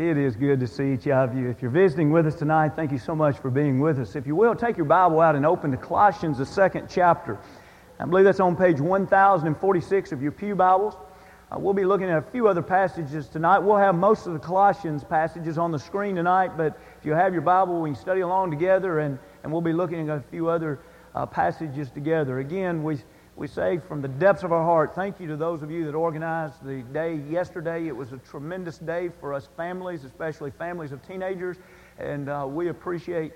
It is good to see each of you. If you're visiting with us tonight, thank you so much for being with us. If you will, take your Bible out and open to Colossians, the second chapter. I believe that's on page 1046 of your Pew Bibles. Uh, we'll be looking at a few other passages tonight. We'll have most of the Colossians passages on the screen tonight, but if you have your Bible, we can study along together, and, and we'll be looking at a few other uh, passages together. Again, we we say from the depths of our heart, thank you to those of you that organized the day yesterday. It was a tremendous day for us families, especially families of teenagers, and uh, we appreciate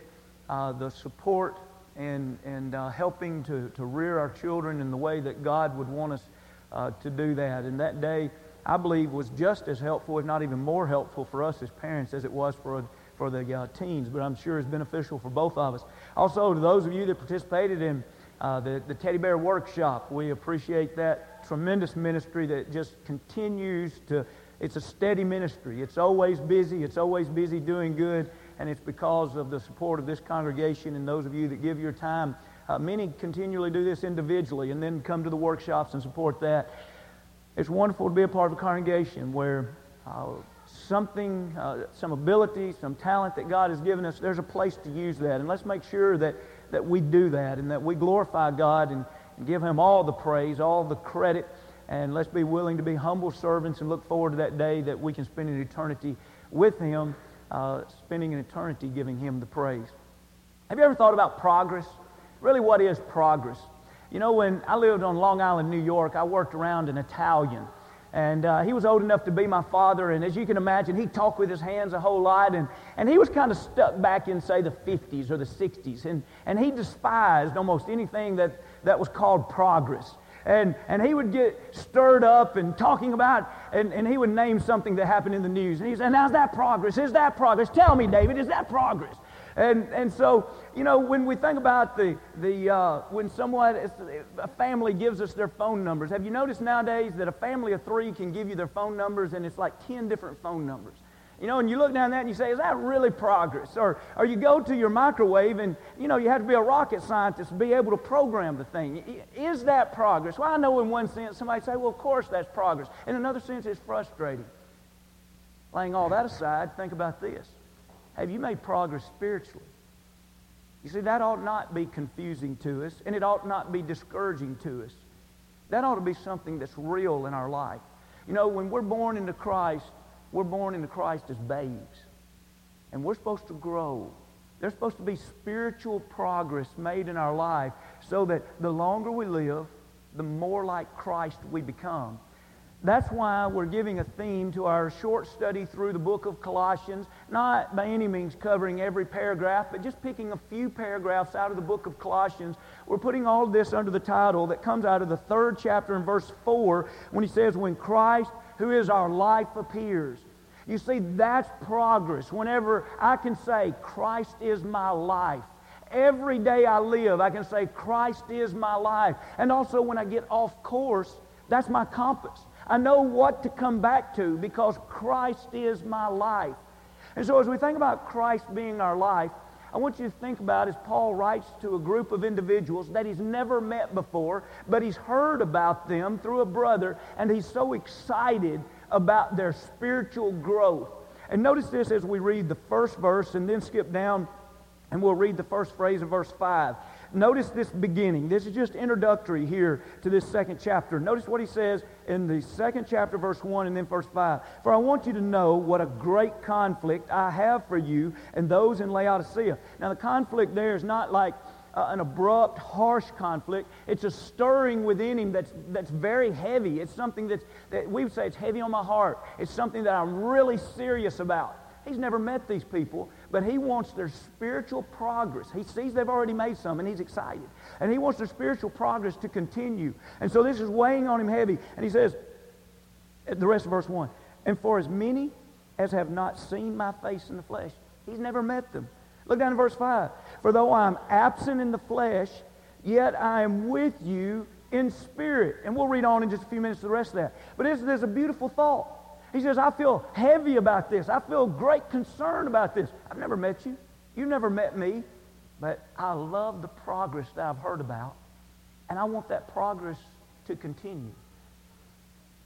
uh, the support and, and uh, helping to, to rear our children in the way that God would want us uh, to do that. And that day, I believe, was just as helpful, if not even more helpful for us as parents as it was for, for the uh, teens, but I'm sure it's beneficial for both of us. Also, to those of you that participated in uh, the, the Teddy Bear Workshop. We appreciate that tremendous ministry that just continues to, it's a steady ministry. It's always busy, it's always busy doing good, and it's because of the support of this congregation and those of you that give your time. Uh, many continually do this individually and then come to the workshops and support that. It's wonderful to be a part of a congregation where uh, something, uh, some ability, some talent that God has given us, there's a place to use that. And let's make sure that that we do that and that we glorify God and, and give Him all the praise, all the credit. And let's be willing to be humble servants and look forward to that day that we can spend an eternity with Him, uh, spending an eternity giving Him the praise. Have you ever thought about progress? Really, what is progress? You know, when I lived on Long Island, New York, I worked around an Italian. And uh, he was old enough to be my father, and as you can imagine, he talked with his hands a whole lot, and, and he was kind of stuck back in, say, the 50s or the 60s, and, and he despised almost anything that, that was called progress. And, and he would get stirred up and talking about, and, and he would name something that happened in the news. And he said, How's that progress? Is that progress? Tell me, David, is that progress? And, and so, you know, when we think about the, the uh, when someone, a family gives us their phone numbers, have you noticed nowadays that a family of three can give you their phone numbers and it's like 10 different phone numbers? You know, and you look down that and you say, is that really progress? Or, or you go to your microwave and, you know, you have to be a rocket scientist to be able to program the thing. Is that progress? Well, I know in one sense somebody say, well, of course that's progress. In another sense, it's frustrating. Laying all that aside, think about this. Have you made progress spiritually? You see, that ought not be confusing to us, and it ought not be discouraging to us. That ought to be something that's real in our life. You know, when we're born into Christ, we're born into Christ as babes. And we're supposed to grow. There's supposed to be spiritual progress made in our life so that the longer we live, the more like Christ we become. That's why we're giving a theme to our short study through the book of Colossians, not by any means covering every paragraph, but just picking a few paragraphs out of the book of Colossians. We're putting all this under the title that comes out of the third chapter in verse 4 when he says, When Christ, who is our life, appears. You see, that's progress. Whenever I can say, Christ is my life. Every day I live, I can say, Christ is my life. And also when I get off course, that's my compass. I know what to come back to because Christ is my life. And so as we think about Christ being our life, I want you to think about as Paul writes to a group of individuals that he's never met before, but he's heard about them through a brother, and he's so excited about their spiritual growth. And notice this as we read the first verse and then skip down and we'll read the first phrase of verse 5. Notice this beginning. This is just introductory here to this second chapter. Notice what he says in the second chapter, verse 1 and then verse 5. For I want you to know what a great conflict I have for you and those in Laodicea. Now, the conflict there is not like uh, an abrupt, harsh conflict. It's a stirring within him that's, that's very heavy. It's something that's, that we would say it's heavy on my heart. It's something that I'm really serious about. He's never met these people, but he wants their spiritual progress. He sees they've already made some, and he's excited. And he wants their spiritual progress to continue. And so this is weighing on him heavy. And he says, the rest of verse 1, and for as many as have not seen my face in the flesh, he's never met them. Look down in verse 5. For though I am absent in the flesh, yet I am with you in spirit. And we'll read on in just a few minutes the rest of that. But there's a beautiful thought. He says, I feel heavy about this. I feel great concern about this. I've never met you. You've never met me. But I love the progress that I've heard about. And I want that progress to continue.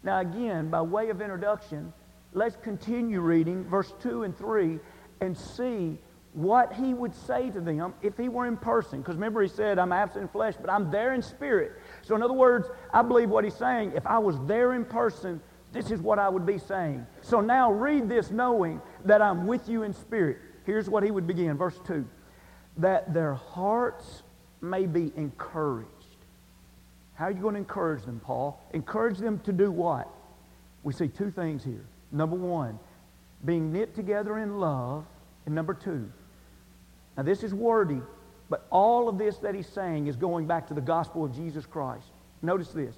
Now, again, by way of introduction, let's continue reading verse 2 and 3 and see what he would say to them if he were in person. Because remember, he said, I'm absent in flesh, but I'm there in spirit. So, in other words, I believe what he's saying. If I was there in person, this is what I would be saying. So now read this knowing that I'm with you in spirit. Here's what he would begin, verse 2 that their hearts may be encouraged. How are you going to encourage them, Paul? Encourage them to do what? We see two things here. Number one, being knit together in love. And number two, now this is wordy, but all of this that he's saying is going back to the gospel of Jesus Christ. Notice this.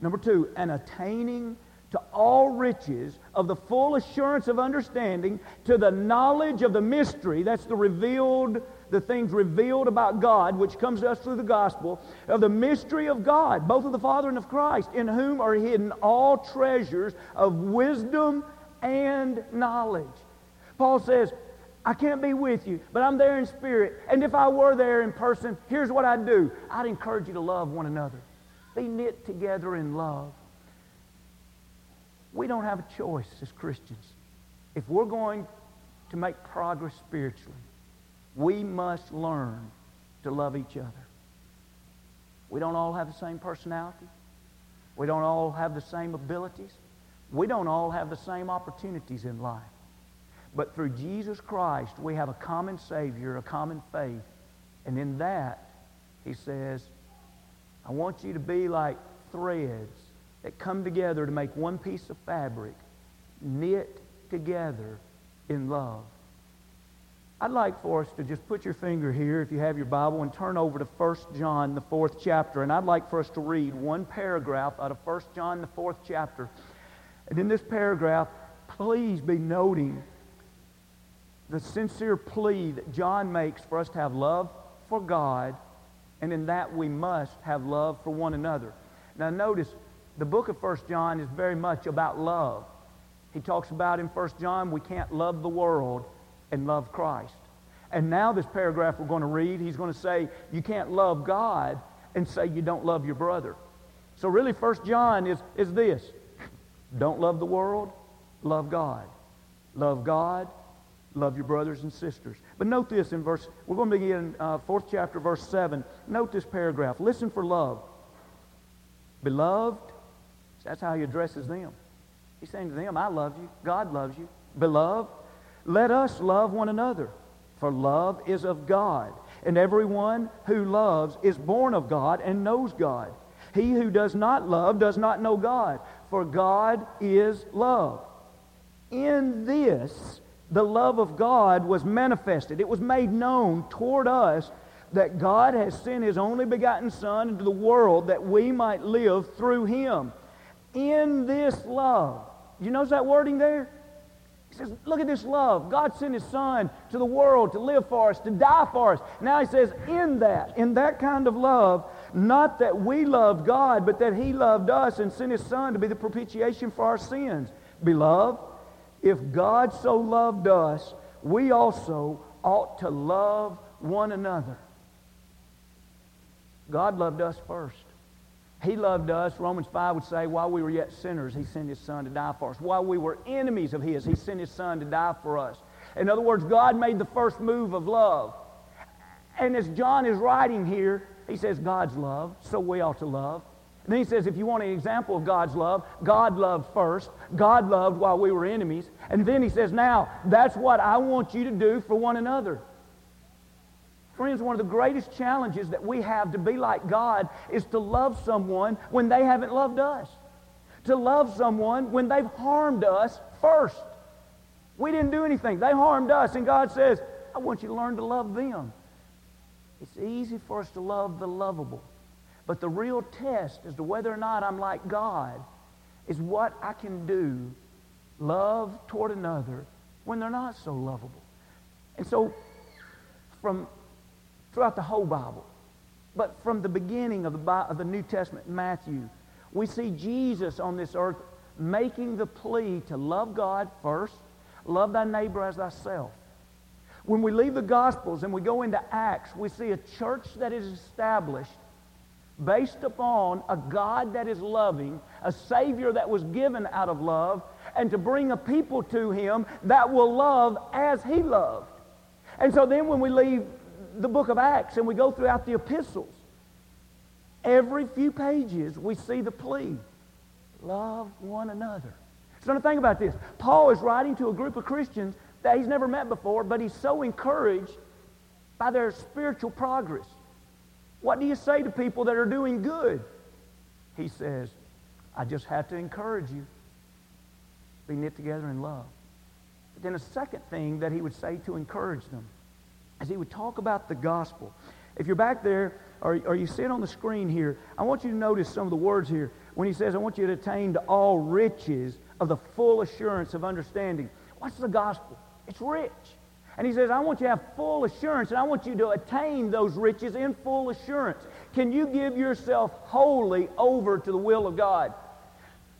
Number two, and attaining to all riches of the full assurance of understanding, to the knowledge of the mystery, that's the revealed, the things revealed about God, which comes to us through the gospel, of the mystery of God, both of the Father and of Christ, in whom are hidden all treasures of wisdom and knowledge. Paul says, I can't be with you, but I'm there in spirit. And if I were there in person, here's what I'd do I'd encourage you to love one another. Be knit together in love. We don't have a choice as Christians. If we're going to make progress spiritually, we must learn to love each other. We don't all have the same personality. We don't all have the same abilities. We don't all have the same opportunities in life. But through Jesus Christ, we have a common Savior, a common faith. And in that, he says, I want you to be like threads that come together to make one piece of fabric, knit together in love. I'd like for us to just put your finger here, if you have your Bible, and turn over to 1 John, the fourth chapter. And I'd like for us to read one paragraph out of 1 John, the fourth chapter. And in this paragraph, please be noting the sincere plea that John makes for us to have love for God, and in that we must have love for one another. Now, notice the book of 1 John is very much about love. He talks about in 1 John we can't love the world and love Christ. And now this paragraph we're going to read, he's going to say you can't love God and say you don't love your brother. So really 1 John is, is this. Don't love the world, love God. Love God, love your brothers and sisters. But note this in verse, we're going to begin uh, fourth chapter, verse 7. Note this paragraph. Listen for love. Beloved, that's how he addresses them. He's saying to them, I love you. God loves you. Beloved, let us love one another, for love is of God. And everyone who loves is born of God and knows God. He who does not love does not know God, for God is love. In this, the love of God was manifested. It was made known toward us that God has sent His only begotten Son into the world that we might live through Him in this love. You notice that wording there? He says, look at this love. God sent his son to the world to live for us, to die for us. Now he says, in that, in that kind of love, not that we loved God, but that he loved us and sent his son to be the propitiation for our sins. Beloved, if God so loved us, we also ought to love one another. God loved us first. He loved us, Romans 5 would say, while we were yet sinners, He sent His Son to die for us. While we were enemies of His, He sent His Son to die for us. In other words, God made the first move of love. And as John is writing here, he says, God's love, so we ought to love. And then he says, if you want an example of God's love, God loved first. God loved while we were enemies. And then he says, now, that's what I want you to do for one another. Friends, one of the greatest challenges that we have to be like God is to love someone when they haven't loved us. To love someone when they've harmed us first. We didn't do anything. They harmed us, and God says, I want you to learn to love them. It's easy for us to love the lovable. But the real test as to whether or not I'm like God is what I can do, love toward another, when they're not so lovable. And so, from throughout the whole Bible. But from the beginning of the, of the New Testament, Matthew, we see Jesus on this earth making the plea to love God first, love thy neighbor as thyself. When we leave the Gospels and we go into Acts, we see a church that is established based upon a God that is loving, a Savior that was given out of love, and to bring a people to him that will love as he loved. And so then when we leave the book of Acts and we go throughout the epistles, every few pages we see the plea, love one another. So now think about this. Paul is writing to a group of Christians that he's never met before, but he's so encouraged by their spiritual progress. What do you say to people that are doing good? He says, I just have to encourage you. Be knit together in love. But then a second thing that he would say to encourage them is he would talk about the gospel. If you're back there or, or you see it on the screen here, I want you to notice some of the words here. When he says, I want you to attain to all riches of the full assurance of understanding. What's the gospel? It's rich. And he says, I want you to have full assurance, and I want you to attain those riches in full assurance. Can you give yourself wholly over to the will of God?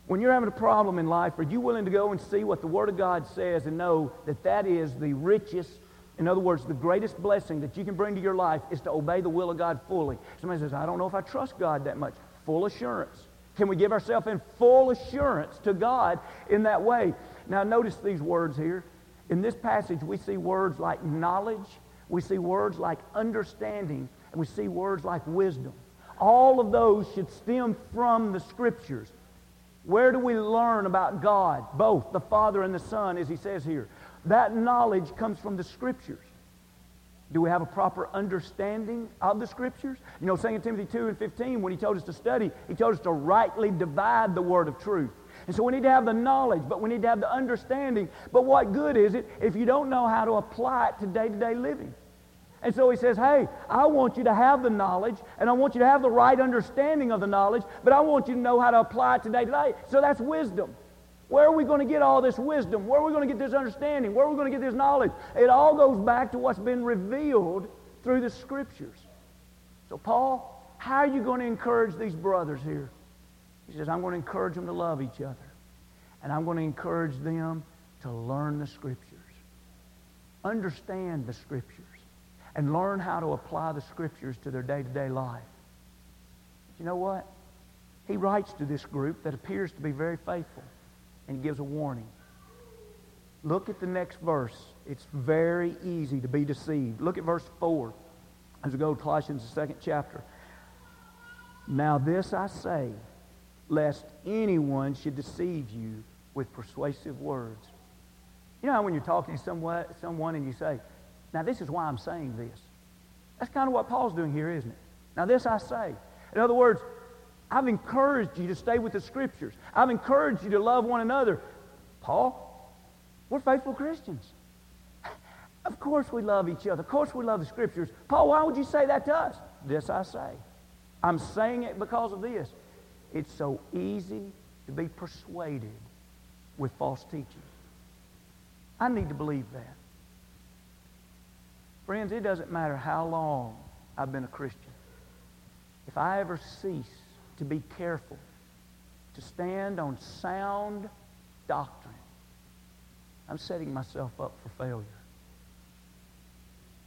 When you're having a problem in life, are you willing to go and see what the Word of God says and know that that is the richest, in other words, the greatest blessing that you can bring to your life is to obey the will of God fully? Somebody says, I don't know if I trust God that much. Full assurance. Can we give ourselves in full assurance to God in that way? Now, notice these words here. In this passage, we see words like knowledge, we see words like understanding, and we see words like wisdom. All of those should stem from the Scriptures. Where do we learn about God? Both the Father and the Son, as he says here. That knowledge comes from the Scriptures. Do we have a proper understanding of the Scriptures? You know, 2 Timothy 2 and 15, when he told us to study, he told us to rightly divide the word of truth. And so we need to have the knowledge, but we need to have the understanding. But what good is it if you don't know how to apply it to day to day living? And so he says, Hey, I want you to have the knowledge, and I want you to have the right understanding of the knowledge, but I want you to know how to apply it to day to day. So that's wisdom. Where are we going to get all this wisdom? Where are we going to get this understanding? Where are we going to get this knowledge? It all goes back to what's been revealed through the Scriptures. So, Paul, how are you going to encourage these brothers here? He says, I'm going to encourage them to love each other. And I'm going to encourage them to learn the Scriptures, understand the Scriptures, and learn how to apply the Scriptures to their day-to-day life. You know what? He writes to this group that appears to be very faithful, and gives a warning. Look at the next verse. It's very easy to be deceived. Look at verse 4 as we go to Colossians, the second chapter. Now this I say, lest anyone should deceive you with persuasive words. You know how when you're talking to someone and you say, now this is why I'm saying this. That's kind of what Paul's doing here, isn't it? Now this I say. In other words, I've encouraged you to stay with the scriptures. I've encouraged you to love one another. Paul, we're faithful Christians. Of course we love each other. Of course we love the scriptures. Paul, why would you say that to us? This I say. I'm saying it because of this. It's so easy to be persuaded with false teaching. I need to believe that. Friends, it doesn't matter how long I've been a Christian. If I ever cease to be careful, to stand on sound doctrine, I'm setting myself up for failure.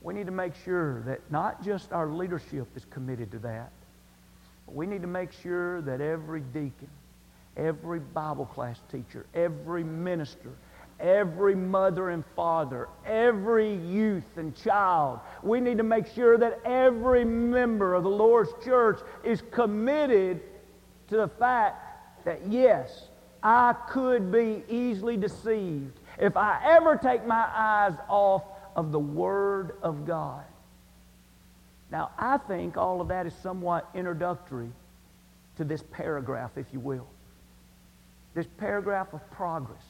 We need to make sure that not just our leadership is committed to that, we need to make sure that every deacon, every Bible class teacher, every minister, every mother and father, every youth and child, we need to make sure that every member of the Lord's church is committed to the fact that, yes, I could be easily deceived if I ever take my eyes off of the Word of God. Now, I think all of that is somewhat introductory to this paragraph, if you will. This paragraph of progress.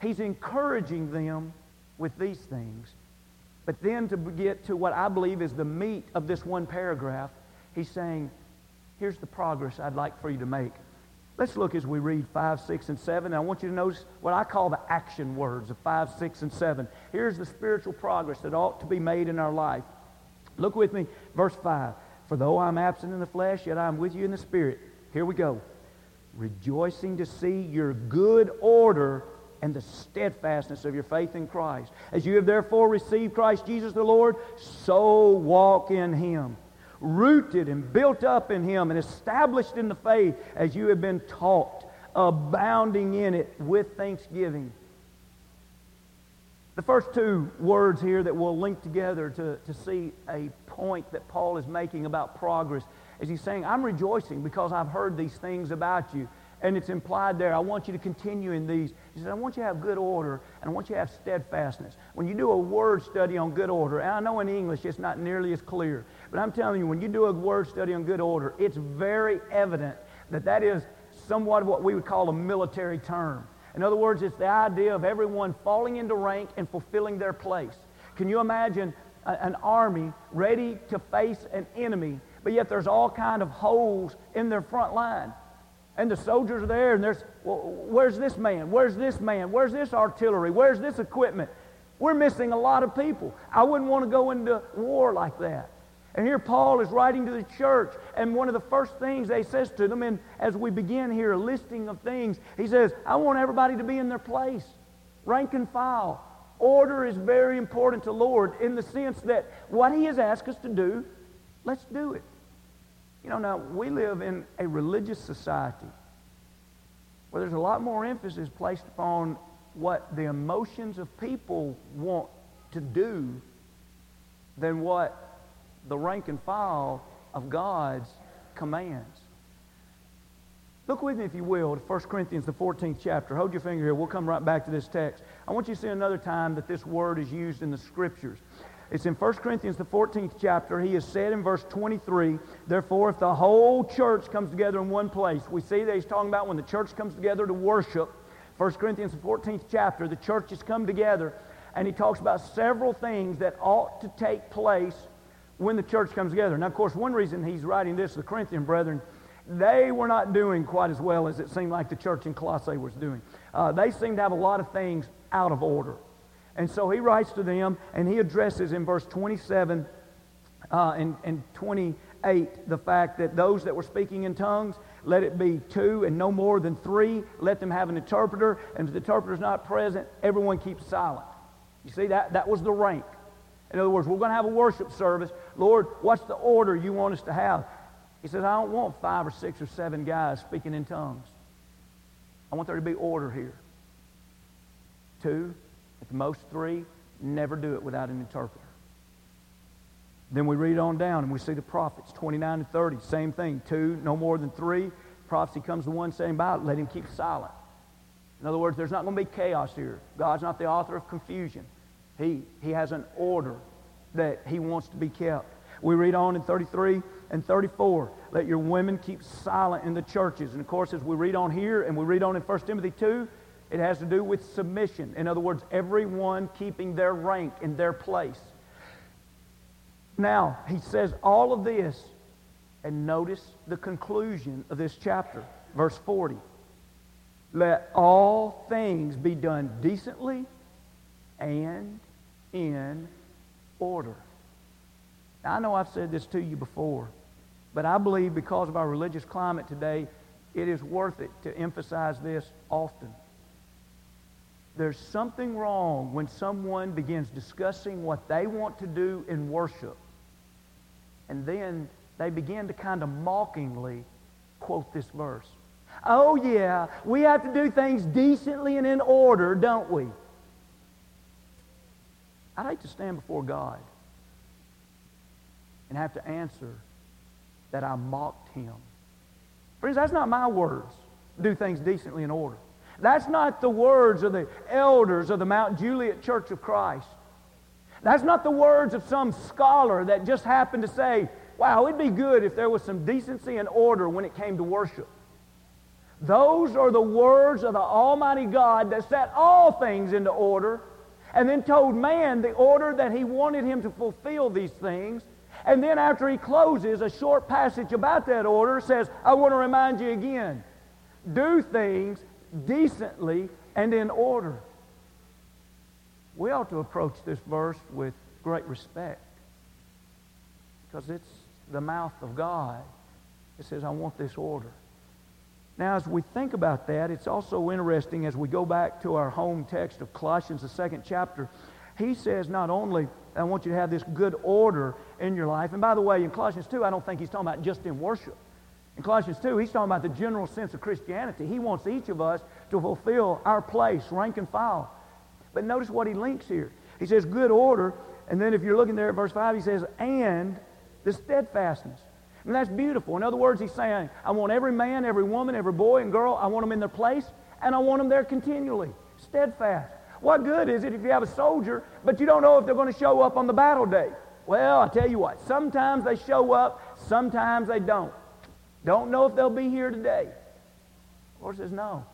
He's encouraging them with these things. But then to get to what I believe is the meat of this one paragraph, he's saying, here's the progress I'd like for you to make. Let's look as we read 5, 6, and 7. I want you to notice what I call the action words of 5, 6, and 7. Here's the spiritual progress that ought to be made in our life. Look with me, verse 5. For though I'm absent in the flesh, yet I'm with you in the spirit. Here we go. Rejoicing to see your good order and the steadfastness of your faith in Christ. As you have therefore received Christ Jesus the Lord, so walk in him. Rooted and built up in him and established in the faith as you have been taught, abounding in it with thanksgiving. The first two words here that we'll link together to, to see a point that Paul is making about progress is he's saying, I'm rejoicing because I've heard these things about you. And it's implied there, I want you to continue in these. He says, I want you to have good order and I want you to have steadfastness. When you do a word study on good order, and I know in English it's not nearly as clear, but I'm telling you, when you do a word study on good order, it's very evident that that is somewhat of what we would call a military term. In other words, it's the idea of everyone falling into rank and fulfilling their place. Can you imagine a, an army ready to face an enemy, but yet there's all kind of holes in their front line? And the soldiers are there, and there's, well, where's this man? Where's this man? Where's this artillery? Where's this equipment? We're missing a lot of people. I wouldn't want to go into war like that. And here Paul is writing to the church, and one of the first things they says to them, and as we begin here, a listing of things, he says, I want everybody to be in their place, rank and file. Order is very important to Lord in the sense that what he has asked us to do, let's do it. You know, now we live in a religious society where there's a lot more emphasis placed upon what the emotions of people want to do than what the rank and file of God's commands. Look with me, if you will, to 1 Corinthians, the 14th chapter. Hold your finger here. We'll come right back to this text. I want you to see another time that this word is used in the Scriptures. It's in 1 Corinthians, the 14th chapter. He has said in verse 23, Therefore, if the whole church comes together in one place, we see that he's talking about when the church comes together to worship. 1 Corinthians, the 14th chapter, the church has come together, and he talks about several things that ought to take place when the church comes together. Now, of course, one reason he's writing this the Corinthian brethren, they were not doing quite as well as it seemed like the church in Colossae was doing. Uh, they seemed to have a lot of things out of order. And so he writes to them, and he addresses in verse 27 uh, and, and 28 the fact that those that were speaking in tongues, let it be two and no more than three. Let them have an interpreter. And if the interpreter is not present, everyone keeps silent. You see, that, that was the rank. In other words, we're going to have a worship service. Lord, what's the order you want us to have? He says, I don't want five or six or seven guys speaking in tongues. I want there to be order here. Two, at the most three, never do it without an interpreter. Then we read on down and we see the prophets, 29 and 30, same thing. Two, no more than three. Prophecy comes to one saying about let him keep silent. In other words, there's not going to be chaos here. God's not the author of confusion. He, he has an order that he wants to be kept. We read on in 33 and 34, let your women keep silent in the churches. And of course, as we read on here and we read on in 1 Timothy 2, it has to do with submission. In other words, everyone keeping their rank in their place. Now, he says all of this, and notice the conclusion of this chapter, verse 40. Let all things be done decently and in order. Now, I know I've said this to you before, but I believe because of our religious climate today, it is worth it to emphasize this often. There's something wrong when someone begins discussing what they want to do in worship, and then they begin to kind of mockingly quote this verse. Oh, yeah, we have to do things decently and in order, don't we? I'd hate to stand before God and have to answer that I mocked him. Friends, that's not my words. Do things decently and in order. That's not the words of the elders of the Mount Juliet Church of Christ. That's not the words of some scholar that just happened to say, wow, it'd be good if there was some decency and order when it came to worship. Those are the words of the Almighty God that set all things into order and then told man the order that he wanted him to fulfill these things. And then after he closes, a short passage about that order says, I want to remind you again, do things decently and in order. We ought to approach this verse with great respect because it's the mouth of God. It says, I want this order. Now, as we think about that, it's also interesting as we go back to our home text of Colossians, the second chapter. He says, not only, I want you to have this good order in your life. And by the way, in Colossians 2, I don't think he's talking about just in worship. In Colossians 2, he's talking about the general sense of Christianity. He wants each of us to fulfill our place, rank and file. But notice what he links here. He says, good order. And then if you're looking there at verse 5, he says, and the steadfastness. And that's beautiful. In other words, he's saying, I want every man, every woman, every boy and girl, I want them in their place, and I want them there continually. Steadfast. What good is it if you have a soldier, but you don't know if they're going to show up on the battle day? Well, I tell you what, sometimes they show up, sometimes they don't. Don't know if they'll be here today. The Lord says, no.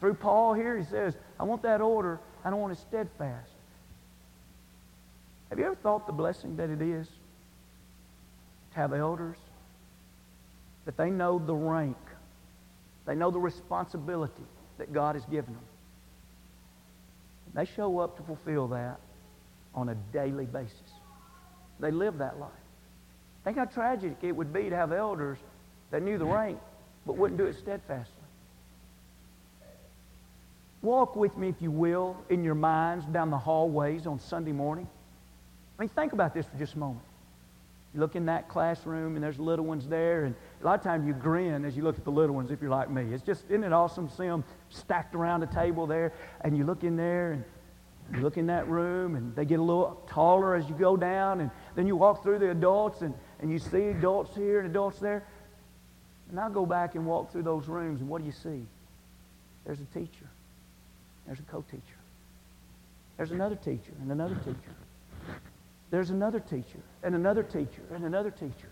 Through Paul here, he says, I want that order. I don't want it steadfast. Have you ever thought the blessing that it is to have elders? That they know the rank, they know the responsibility that God has given them. They show up to fulfill that on a daily basis. They live that life. Think how tragic it would be to have elders that knew the rank but wouldn't do it steadfastly. Walk with me, if you will, in your minds down the hallways on Sunday morning. I mean, think about this for just a moment. You look in that classroom and there's little ones there, and a lot of times you grin as you look at the little ones if you're like me. It's just, isn't it awesome to see them stacked around a table there, and you look in there and you look in that room, and they get a little taller as you go down, and then you walk through the adults, and, and you see adults here and adults there. And go back and walk through those rooms, and what do you see? There's a teacher. There's a co-teacher. There's another teacher and another teacher. There's another teacher and another teacher and another teacher.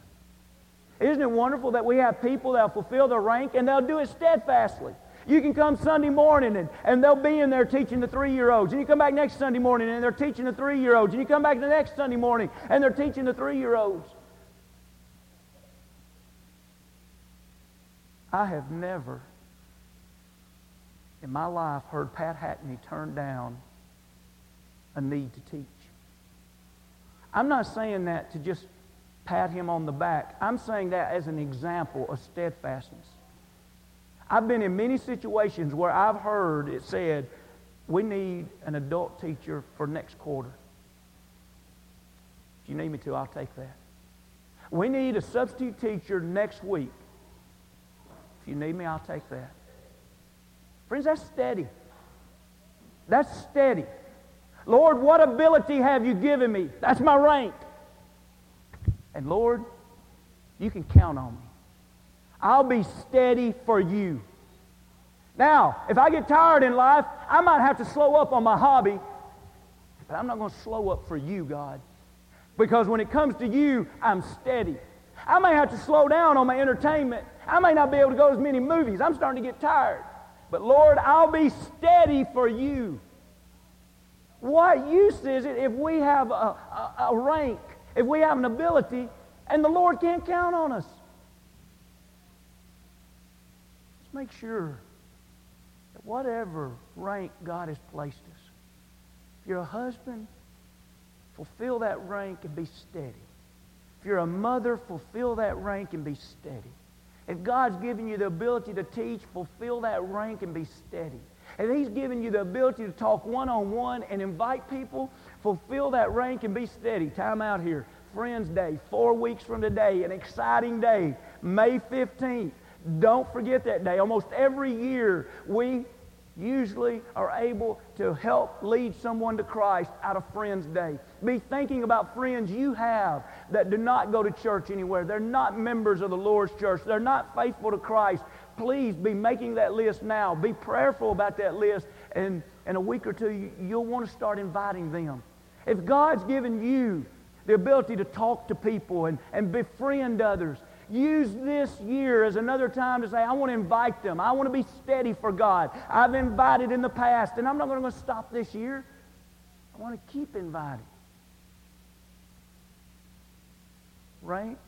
Isn't it wonderful that we have people that fulfill their rank and they'll do it steadfastly? You can come Sunday morning and, and they'll be in there teaching the three-year-olds. And you come back next Sunday morning and they're teaching the three-year-olds. And you come back the next Sunday morning and they're teaching the three-year-olds. I have never in my life heard Pat Hackney turn down a need to teach. I'm not saying that to just pat him on the back. I'm saying that as an example of steadfastness. I've been in many situations where I've heard it said, we need an adult teacher for next quarter. If you need me to, I'll take that. We need a substitute teacher next week. You need me, I'll take that. Friends, that's steady. That's steady. Lord, what ability have you given me? That's my rank. And Lord, you can count on me. I'll be steady for you. Now, if I get tired in life, I might have to slow up on my hobby, but I'm not going to slow up for you, God. Because when it comes to you, I'm steady. I may have to slow down on my entertainment. I may not be able to go to as many movies. I'm starting to get tired. But Lord, I'll be steady for you. What use is it if we have a, a, a rank, if we have an ability, and the Lord can't count on us? Let's make sure that whatever rank God has placed us, if you're a husband, fulfill that rank and be steady. If you're a mother, fulfill that rank and be steady. If God's given you the ability to teach, fulfill that rank and be steady. If He's given you the ability to talk one on one and invite people, fulfill that rank and be steady. Time out here. Friends Day, four weeks from today, an exciting day, May 15th. Don't forget that day. Almost every year, we usually are able to help lead someone to Christ out of Friends Day. Be thinking about friends you have that do not go to church anywhere. They're not members of the Lord's church. They're not faithful to Christ. Please be making that list now. Be prayerful about that list. And in a week or two, you'll want to start inviting them. If God's given you the ability to talk to people and, and befriend others, Use this year as another time to say, I want to invite them. I want to be steady for God. I've invited in the past, and I'm not going to stop this year. I want to keep inviting. Rank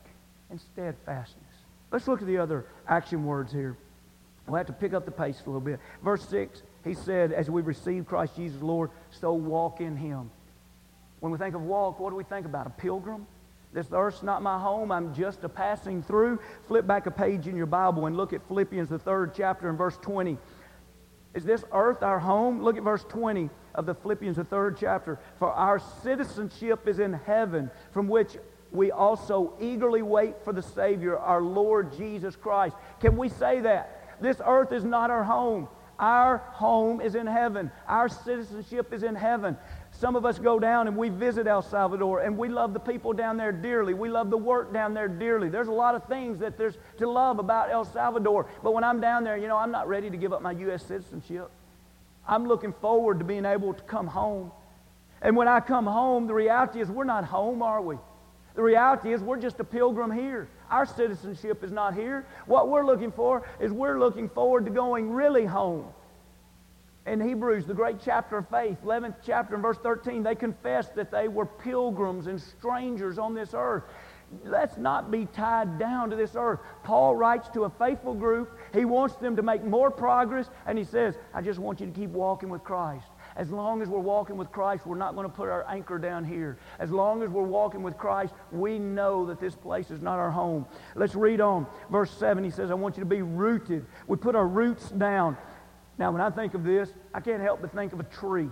and steadfastness. Let's look at the other action words here. We'll have to pick up the pace a little bit. Verse 6, he said, As we receive Christ Jesus Lord, so walk in him. When we think of walk, what do we think about? A pilgrim? This earth's not my home. I'm just a passing through. Flip back a page in your Bible and look at Philippians, the third chapter, and verse 20. Is this earth our home? Look at verse 20 of the Philippians, the third chapter. For our citizenship is in heaven, from which we also eagerly wait for the Savior, our Lord Jesus Christ. Can we say that? This earth is not our home. Our home is in heaven. Our citizenship is in heaven. Some of us go down and we visit El Salvador and we love the people down there dearly. We love the work down there dearly. There's a lot of things that there's to love about El Salvador. But when I'm down there, you know, I'm not ready to give up my U.S. citizenship. I'm looking forward to being able to come home. And when I come home, the reality is we're not home, are we? The reality is we're just a pilgrim here. Our citizenship is not here. What we're looking for is we're looking forward to going really home in Hebrews, the great chapter of faith, 11th chapter and verse 13, they confessed that they were pilgrims and strangers on this earth. Let's not be tied down to this earth. Paul writes to a faithful group. He wants them to make more progress, and he says, I just want you to keep walking with Christ. As long as we're walking with Christ, we're not going to put our anchor down here. As long as we're walking with Christ, we know that this place is not our home. Let's read on. Verse 7, he says, I want you to be rooted. We put our roots down. Now, when I think of this, I can't help but think of a tree.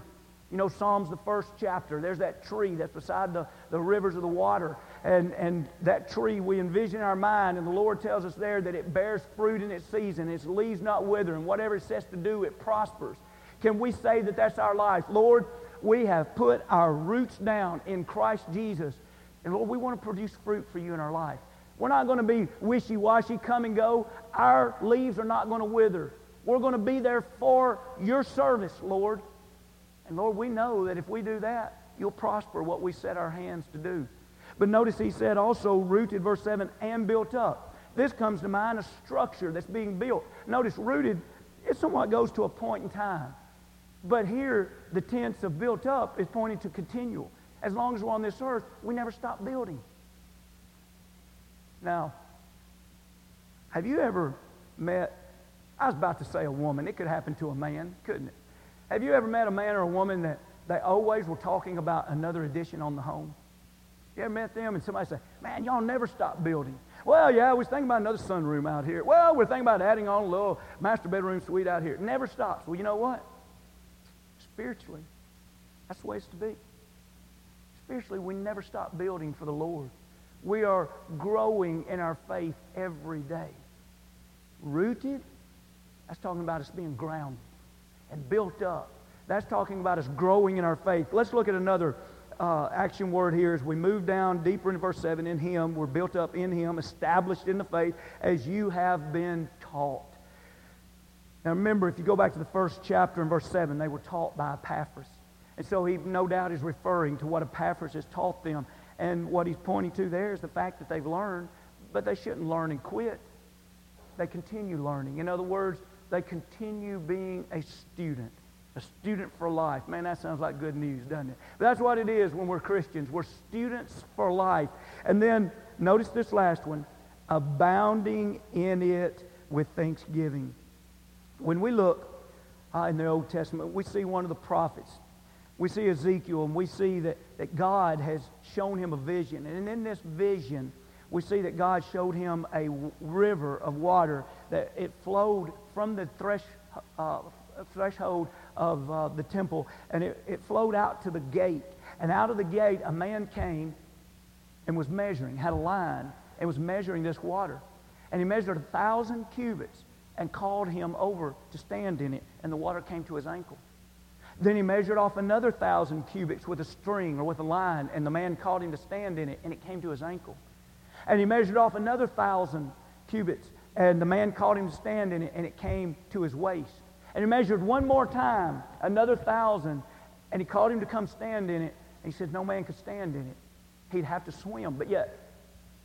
You know, Psalms, the first chapter, there's that tree that's beside the, the rivers of the water. And, and that tree we envision in our mind, and the Lord tells us there that it bears fruit in its season, its leaves not wither, and whatever it says to do, it prospers. Can we say that that's our life? Lord, we have put our roots down in Christ Jesus. And Lord, we want to produce fruit for you in our life. We're not going to be wishy washy, come and go. Our leaves are not going to wither. We're going to be there for your service, Lord. And Lord, we know that if we do that, you'll prosper what we set our hands to do. But notice he said also rooted, verse 7, and built up. This comes to mind a structure that's being built. Notice rooted, it somewhat goes to a point in time. But here, the tense of built up is pointing to continual. As long as we're on this earth, we never stop building. Now, have you ever met I was about to say a woman. It could happen to a man, couldn't it? Have you ever met a man or a woman that they always were talking about another addition on the home? You ever met them and somebody say, man, y'all never stop building. Well, yeah, we was thinking about another sunroom out here. Well, we're thinking about adding on a little master bedroom suite out here. It never stops. Well, you know what? Spiritually, that's the way it's to be. Spiritually, we never stop building for the Lord. We are growing in our faith every day. Rooted that's talking about us being grounded and built up. That's talking about us growing in our faith. Let's look at another uh, action word here as we move down deeper into verse 7. In Him, we're built up in Him, established in the faith as you have been taught. Now remember, if you go back to the first chapter in verse 7, they were taught by Epaphras. And so he no doubt is referring to what Epaphras has taught them. And what he's pointing to there is the fact that they've learned, but they shouldn't learn and quit. They continue learning. In other words, they continue being a student. A student for life. Man, that sounds like good news, doesn't it? But that's what it is when we're Christians. We're students for life. And then notice this last one abounding in it with thanksgiving. When we look uh, in the Old Testament, we see one of the prophets. We see Ezekiel, and we see that, that God has shown him a vision. And in this vision, we see that God showed him a river of water that it flowed from the thresh, uh, threshold of uh, the temple and it, it flowed out to the gate. And out of the gate, a man came and was measuring, had a line, and was measuring this water. And he measured a thousand cubits and called him over to stand in it, and the water came to his ankle. Then he measured off another thousand cubits with a string or with a line, and the man called him to stand in it, and it came to his ankle. And he measured off another thousand cubits, and the man called him to stand in it, and it came to his waist. And he measured one more time, another thousand, and he called him to come stand in it. And he said no man could stand in it. He'd have to swim. But yet,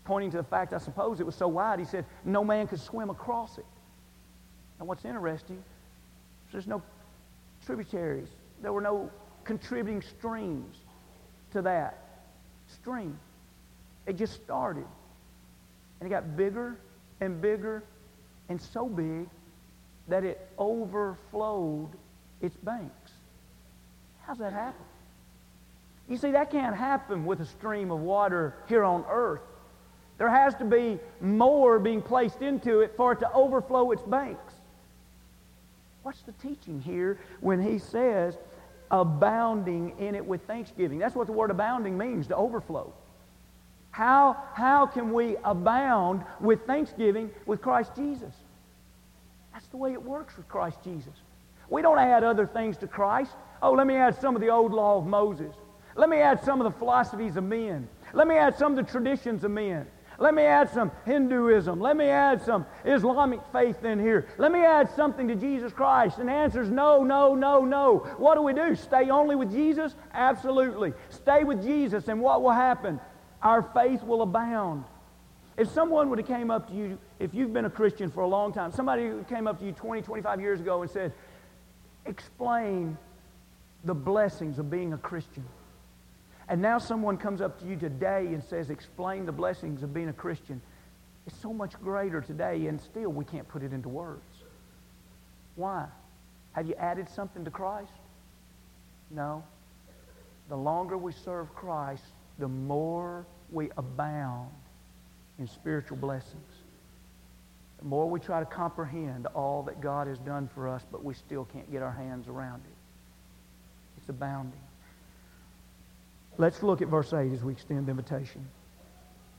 pointing to the fact, I suppose, it was so wide, he said no man could swim across it. And what's interesting, there's no tributaries. There were no contributing streams to that stream. It just started. And it got bigger and bigger and so big that it overflowed its banks. How's that happen? You see, that can't happen with a stream of water here on earth. There has to be more being placed into it for it to overflow its banks. What's the teaching here when he says abounding in it with thanksgiving? That's what the word abounding means, to overflow. How, how can we abound with thanksgiving with Christ Jesus? That's the way it works with Christ Jesus. We don't add other things to Christ. Oh, let me add some of the old law of Moses. Let me add some of the philosophies of men. Let me add some of the traditions of men. Let me add some Hinduism. Let me add some Islamic faith in here. Let me add something to Jesus Christ. And the answer is no, no, no, no. What do we do? Stay only with Jesus? Absolutely. Stay with Jesus, and what will happen? our faith will abound. If someone would have came up to you, if you've been a Christian for a long time, somebody who came up to you 20, 25 years ago and said, explain the blessings of being a Christian. And now someone comes up to you today and says, explain the blessings of being a Christian. It's so much greater today, and still we can't put it into words. Why? Have you added something to Christ? No. The longer we serve Christ, the more we abound in spiritual blessings. The more we try to comprehend all that God has done for us, but we still can't get our hands around it. It's abounding. Let's look at verse 8 as we extend the invitation.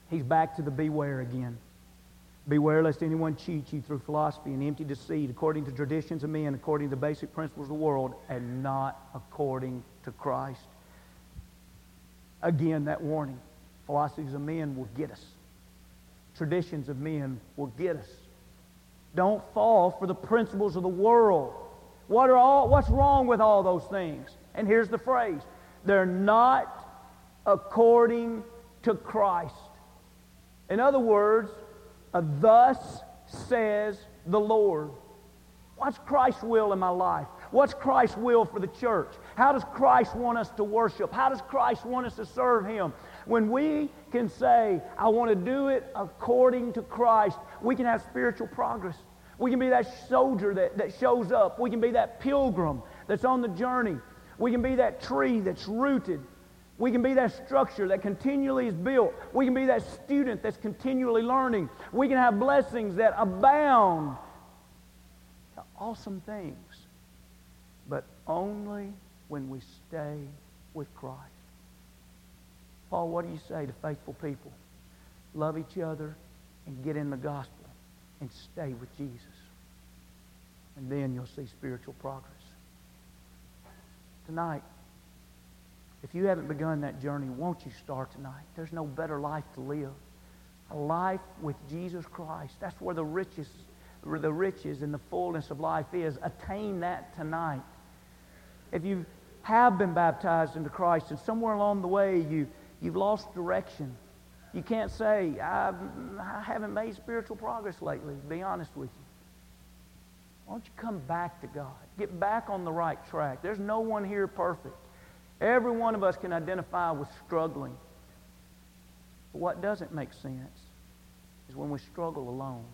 He's back to the beware again. Beware lest anyone cheat you through philosophy and empty deceit, according to traditions of men, according to the basic principles of the world, and not according to Christ. Again, that warning. Philosophies of men will get us. Traditions of men will get us. Don't fall for the principles of the world. What are all, what's wrong with all those things? And here's the phrase. They're not according to Christ. In other words, thus says the Lord. What's Christ's will in my life? What's Christ's will for the church? How does Christ want us to worship? How does Christ want us to serve Him? When we can say, I want to do it according to Christ, we can have spiritual progress. We can be that soldier that, that shows up. We can be that pilgrim that's on the journey. We can be that tree that's rooted. We can be that structure that continually is built. We can be that student that's continually learning. We can have blessings that abound. Awesome things. But only when we stay with Christ. Paul, what do you say to faithful people? Love each other and get in the gospel and stay with Jesus. And then you'll see spiritual progress. Tonight, if you haven't begun that journey, won't you start tonight? There's no better life to live. A life with Jesus Christ. That's where the riches, the riches and the fullness of life is. Attain that tonight. If you have been baptized into Christ and somewhere along the way you, you've lost direction, you can't say, I, I haven't made spiritual progress lately, be honest with you. Why don't you come back to God? Get back on the right track. There's no one here perfect. Every one of us can identify with struggling. But what doesn't make sense is when we struggle alone.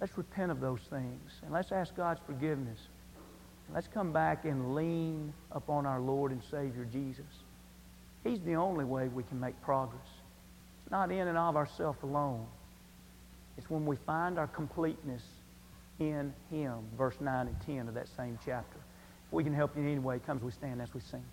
Let's repent of those things and let's ask God's forgiveness Let's come back and lean upon our Lord and Savior Jesus. He's the only way we can make progress. It's not in and of ourselves alone. It's when we find our completeness in Him, verse 9 and 10 of that same chapter. We can help you in any way, come as we stand as we sing.